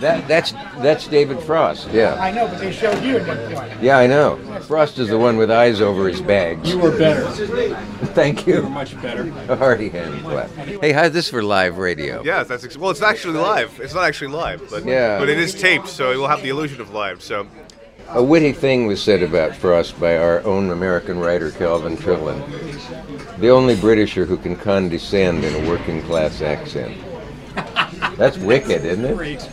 That that's that's David Frost. Yeah. I know, but they showed you in the film. Yeah, I know. Frost is the one with eyes over his bags. You were better. Thank You were much better. A hearty hand clap. Hey, how's this for live radio? yes, that's ex- well. It's actually live. It's not actually live, but Yeah. but it is taped, so it will have the illusion of live. So A witty thing was said about Frost by our own American writer Calvin Trillin. The only Britisher who can condescend in a working class accent. That's wicked, isn't it?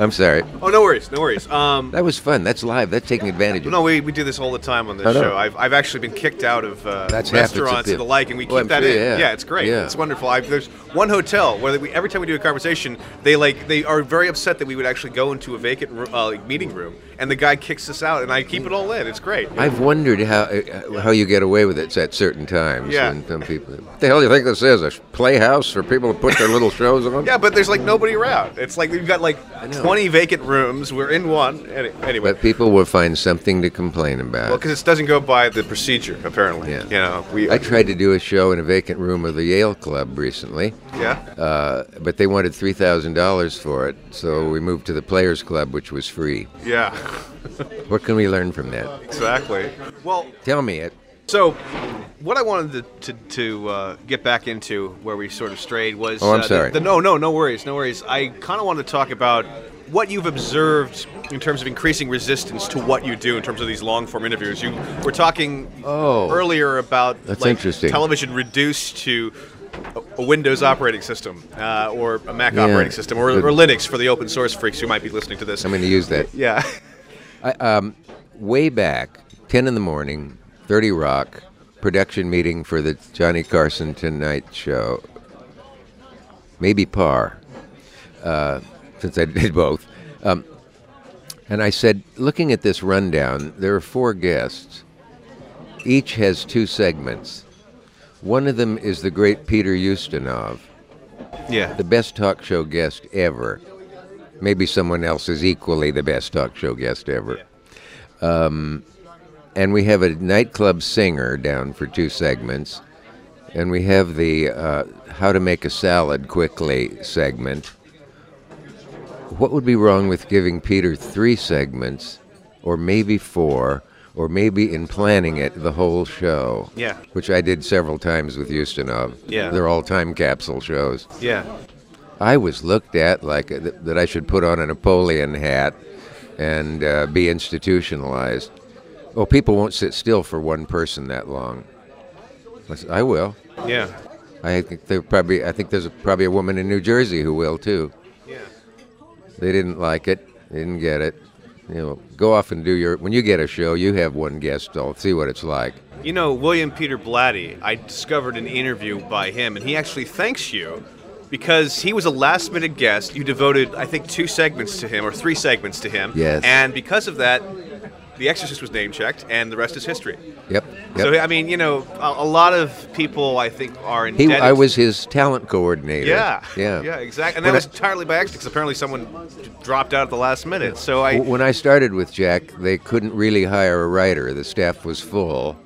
I'm sorry. oh, no worries, no worries. Um, That was fun. That's live. That's taking advantage of no, we, we do this all the time on this show. I've, I've actually been kicked out of uh, That's at restaurants and the like, and we keep Oh, that sure, in. yeah. Yeah, it's great. Yeah. It's wonderful. I, there's one hotel where we, every time we do a conversation, they like they are very upset that we would actually go into a vacant uh, meeting room, and the guy kicks us out, and I keep it all in. It's great. I've wondered how uh, how you get away with it at certain times. Yeah. And some people, what the hell do you think this is? A playhouse for people to put their little shows on? Yeah, but there's like nobody around. It's like we've got like know. 20 vacant rooms. We're in one. Any- Anyway. But people will find something to complain about. well, because it doesn't go by the procedure, apparently. Yeah. You know, we. I tried to do a show in a vacant room of the Yale Club recently, Yeah. uh, but they wanted three thousand dollars for it, so we moved to the Players Club, which was free. Yeah. <laughs> What can we learn from that? exactly. Well, Tell me it. So, what I wanted to to, to uh, get back into where we sort of strayed was. Oh, I'm uh, the- sorry. The, no, no, no worries, no worries. I kind of wanted to talk about what you've observed in terms of increasing resistance to what you do in terms of these long form interviews. You were talking Oh. earlier about That's like, interesting. television reduced to a, Windows operating system uh, or a Mac Yeah. operating system or, or Linux for the open source freaks who might be listening to this. I'm going to use that. yeah. <laughs> I, um, way back, 10 in the morning, 30 Rock, production meeting for the Johnny Carson Tonight Show. Maybe Paar, uh, since I <laughs> did both. Um, and I said, looking at this rundown, there are four guests. Each has two segments. One of them is the great Peter Ustinov, Yeah. the best talk show guest ever. Maybe someone else is equally the best talk show guest ever. Um, and we have a nightclub singer down for two segments. And we have the uh, how to make a salad quickly segment. What would be wrong with giving Peter three segments, or maybe four, or maybe in planning it the whole show? Yeah. Which I did several times with Ustinov. Yeah. They're all time capsule shows. Yeah. I was looked at like uh, th- that I should put on a Napoleon hat and uh, be institutionalized. Well, people won't sit still for one person that long. I said, I will. Yeah. I think there probably. I think there's a, probably a woman in New Jersey who will too. They didn't like it. They didn't get it. You know, go off and do your. When you get a show, you have one guest. I'll see what it's like. You know, William Peter Blatty, I discovered an interview by him, and he actually thanks you because he was a last minute guest. You devoted, I think, two segments to him, or three segments to him. Yes. And because of that, The Exorcist was name checked, and the rest is history. Yep. yep. So, I mean, you know, a, a lot of people, I think, are he. I was his talent coordinator. Yeah. Yeah. Yeah, exactly. And When that was I- entirely by accident, because apparently someone dropped out at the last minute. So I. When I started with Jack, they couldn't really hire a writer. The staff was full.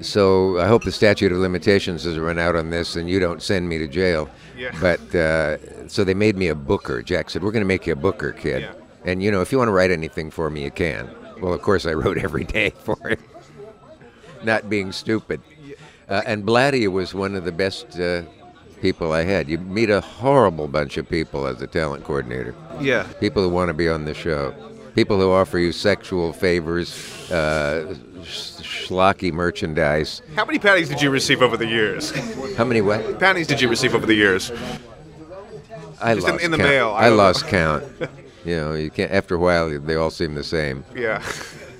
So I hope the statute of limitations has run out on this and you don't send me to jail. Yeah. But uh, so they made me a booker. Jack said, We're going to make you a booker, kid. Yeah. And you know, if you want to write anything for me, you can. Well, of course, I wrote every day <laughs> for him, not being stupid. Uh, and Blatty was one of the best uh, people I had. You meet a horrible bunch of people as a talent coordinator yeah. people who want to be on the show, people who offer you sexual favors, uh, schlocky merchandise. How many panties did you receive over the years? How many what? panties did you receive over the years? I Just lost in the count. mail, I I, lost count. <laughs> You know, you can't. After a while, they all seem the same. Yeah.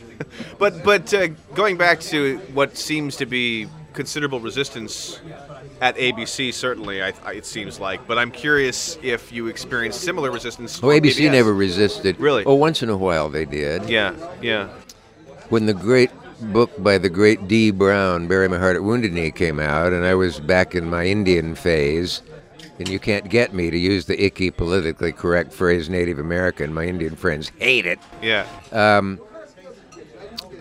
<laughs> but but uh, going back to what seems to be considerable resistance at ABC, certainly, I, I, it seems like. But I'm curious if you experienced similar resistance. Oh, ABC PBS. never resisted. Really? Oh, once in a while they did. Yeah, yeah, When the great book by the great Dee Brown, Bury My Heart at Wounded Knee, came out, and I was back in my Indian phase, and you can't get me to use the icky, politically correct phrase Native American. My Indian friends hate it. yeah,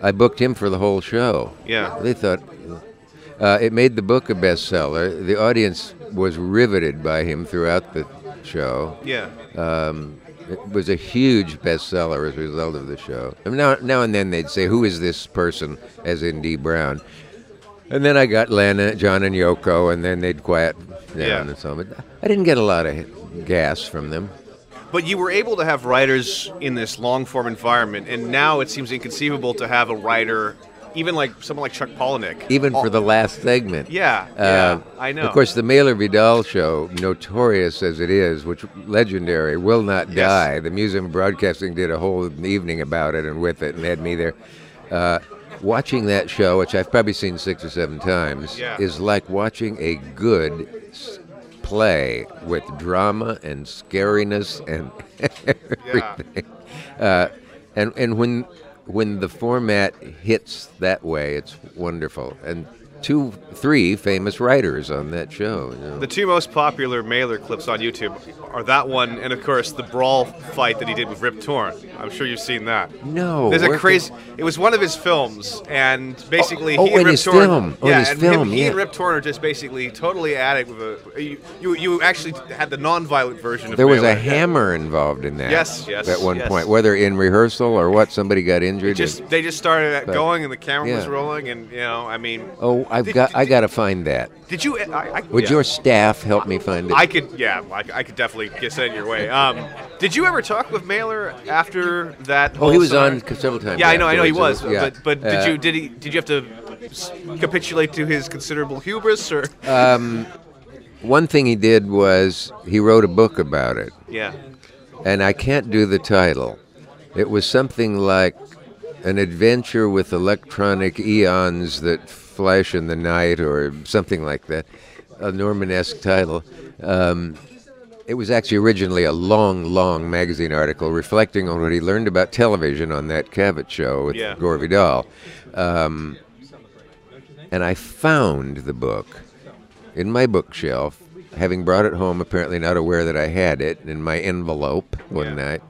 I booked him for the whole show. Yeah. They thought uh, it made the book a bestseller. The audience was riveted by him throughout the show. yeah. It was a huge bestseller as a result of the show. And now, now and then they'd say, "Who is this person?" As in Dee Brown. And then I got Lana, John, and Yoko, and then they'd quiet down Yeah. and so on. But I didn't get a lot of gas from them. But you were able to have writers in this long form environment, and now it seems inconceivable to have a writer, even like someone like Chuck Palahniuk. even for the last segment. Yeah, Uh, yeah, I know. Of course, the Mailer Vidal show, notorious as it is, which legendary, will not Yes. die. The Museum of Broadcasting did a whole evening about it and with it, and had me there. Uh, watching that show, which I've probably seen six or seven times, Yeah. is like watching a good play with drama and scariness and <laughs> everything. Uh, and and when when the format hits that way, it's wonderful. And two, three famous writers on that show. you know. The two most popular Mailer clips on YouTube are that one, and of course the brawl fight that he did with Rip Torn. I'm sure you've seen that. No, There's a crazy. It was one of his films, and basically Oh, he oh, and in Rip his Torn. film. Oh, yeah, his and film, him, he and. Rip Torn are just basically totally at it with a. You you, you actually had the non-violent version of. There was a hammer involved in that. Yes, yes, At one yes. point, whether in rehearsal or what, somebody got injured. Just they just started But- going, and the camera was rolling, and you know, I mean, oh, I've Did- got. did- I got to find that. did you? I, I, Would yeah. your staff help me find it? I could, yeah, I, I could definitely get sent your way. Um, did you ever talk with Mailer after that? oh, he was summer? on several times. Yeah, I know, I know he afterwards. was. Yeah. But but did Uh, you did he did you have to capitulate to his considerable hubris or? One thing he did was he wrote a book about it, yeah. and I can't do the title. It was something like an adventure with electronic eons that flash in the night, or something like that. A Norman-esque title. Um, it was actually originally a long, long magazine article reflecting on what he learned about television on that Cavett show with Yeah. Gore Vidal. Um, and I found the book in my bookshelf, having brought it home, apparently not aware that I had it in my envelope one Yeah. night.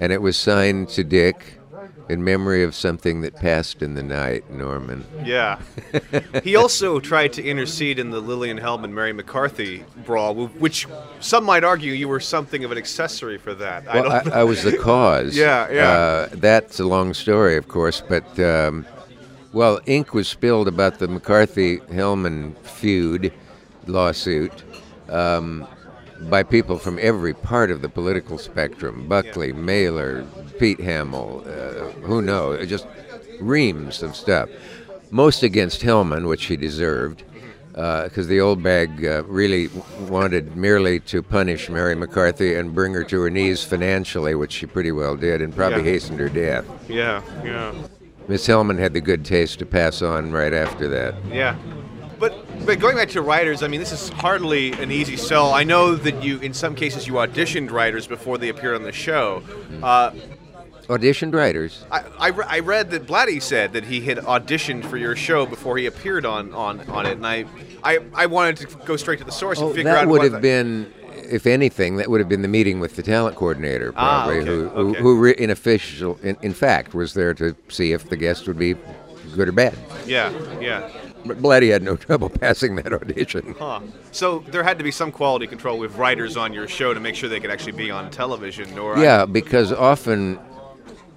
And it was signed to Dick in memory of something that passed in the night, Norman. Yeah. he <laughs> also tried to intercede in the Lillian Hellman Mary McCarthy brawl, which some might argue you were something of an accessory for that. I Well, don't I, I was the cause. <laughs> Yeah, yeah. Uh, that's a long story, of course, but um, well, ink was spilled about the McCarthy Hellman feud lawsuit um, by people from every part of the political spectrum: Buckley, Mailer, Pete Hamill, uh, who knows, just reams of stuff. Most against Hellman, which he deserved because the old bag uh, really wanted merely to punish Mary McCarthy and bring her to her knees financially, which she pretty well did, and probably Yeah. hastened her death. yeah, yeah. Miss Hellman had the good taste to pass on right after that. Yeah. But but going back to writers, I mean, this is hardly an easy sell. I know that you, in some cases, you auditioned writers before they appeared on the show. Uh, Auditioned writers. I, I, re- I read that Blatty said that he had auditioned for your show before he appeared on, on, on it, and I, I I wanted to go straight to the source Oh, and figure out that would what have been, if anything, that would have been the meeting with the talent coordinator, Ah, probably, okay, who, who, okay. who re- in official, in, in fact, was there to see if the guest would be good or bad. Yeah, yeah. But Blatty had no <laughs> trouble passing that audition. Huh. So there had to be some quality control with writers on your show to make sure they could actually be on television. Or Yeah, because often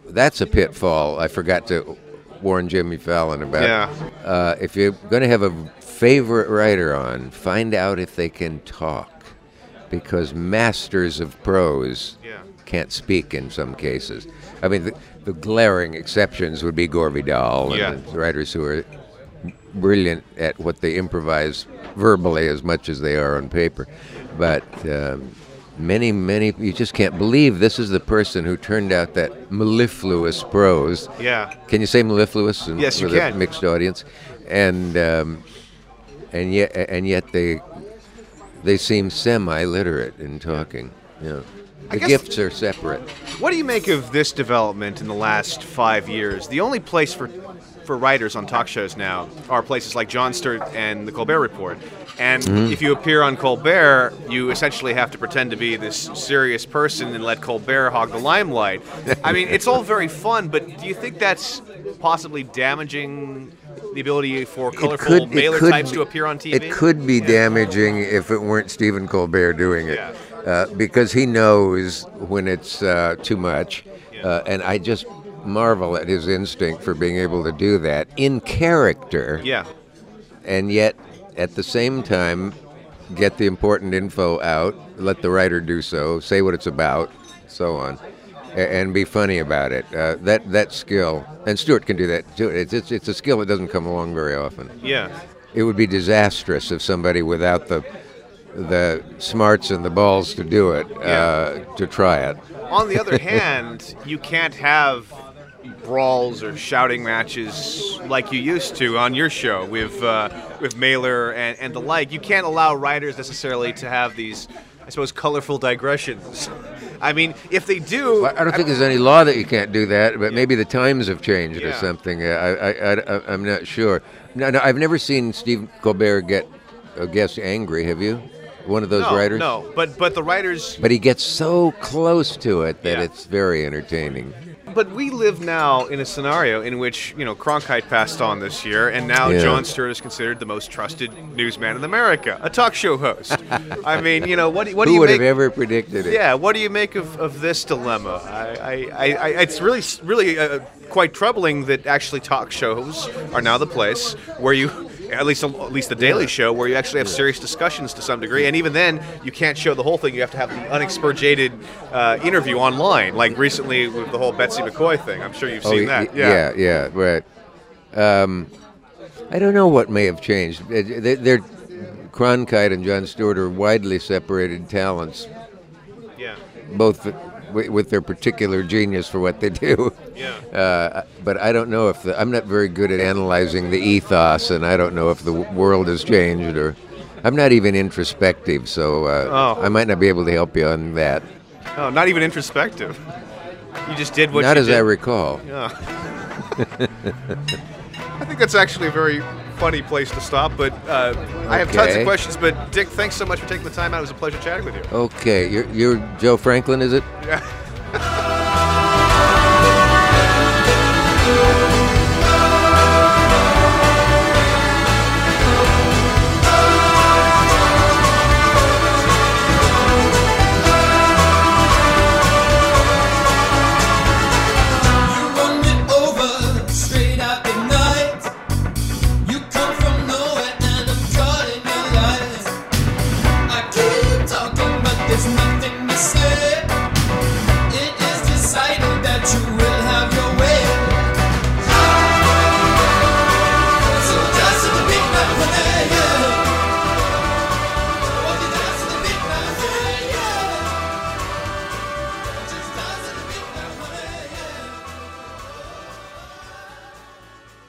that's a pitfall. I forgot to warn Jimmy Fallon about. Yeah. Uh, if you're going to have a favorite writer on, find out if they can talk, because masters of prose Yeah. can't speak in some cases. I mean, the, the glaring exceptions would be Gore Vidal and Yeah. the writers who are brilliant at what they improvise verbally as much as they are on paper. But um, many, many, you just can't believe this is the person who turned out that mellifluous prose. Yeah. Can you say mellifluous? in- Yes, you with a can. mixed audience, and um, and yet and yet they they seem semi-literate in talking. Yeah. the gifts are separate. What do you make of this development in the last five years? The only place for for writers on talk shows now are places like Jon Stewart and the Colbert Report. And Mm-hmm. if you appear on Colbert, you essentially have to pretend to be this serious person and let Colbert hog the limelight. I mean, it's all very fun, but do you think that's possibly damaging the ability for colorful mailer types to appear on TV? It could be damaging if it weren't Stephen Colbert doing it, Yeah. uh, because he knows when it's uh, too much, uh, and I just marvel at his instinct for being able to do that in character, Yeah. and yet at the same time get the important info out, let the writer do so, say what it's about, so on. And be funny about it. Uh, that that skill, and Stewart can do that too. It's, it's it's a skill that doesn't come along very often Yeah. it would be disastrous if somebody without the the smarts and the balls to do it uh, to try it. On the other <laughs> hand, you can't have brawls or shouting matches like you used to on your show with uh, with Mailer and, and the like. You can't allow writers necessarily to have these, I suppose, colorful digressions. <laughs> I mean, if they do, Well, I don't think there's any law that you can't do that, but maybe the times have changed or something. Uh, I, I, I, I'm not sure. No, no, I've never seen Steve Colbert get a guest angry. Have you? One of those no, writers? no. But but the writers But he gets so close to it that Yeah. it's very entertaining. But we live now in a scenario in which, you know, Cronkite passed on this year, and now Yeah. Jon Stewart is considered the most trusted newsman in America, a talk show host. I mean, you know, what, do- what do Who you would make? have ever predicted it? yeah, what do you make of, of this dilemma? I, I, I, I, it's really, really uh, quite troubling that actually talk shows are now the place where you, at least at least the Daily Show, where you actually have serious discussions to some degree, and even then, you can't show the whole thing. You have to have the unexpurgated uh, interview online, like recently with the whole Betsy McCaughey thing. I'm sure you've Oh, seen y- that. y- yeah, yeah, right. Um, I don't know what may have changed. Uh, they- They're Cronkite and Jon Stewart are widely separated talents, yeah, both wi- with their particular genius for what they do. yeah. <laughs> Uh, but I don't know if the, I'm not very good at analyzing the ethos, and I don't know if the world has changed or. I'm not even introspective, so uh, Oh. I might not be able to help you on that. Oh, not even introspective. You just did what not as did. I recall. Yeah. <laughs> I think that's actually a very funny place to stop, but uh, I have tons of questions. But Dick, thanks so much for taking the time out. It was a pleasure chatting with you. Okay, you're, you're Joe Franklin, is it? Yeah. <laughs>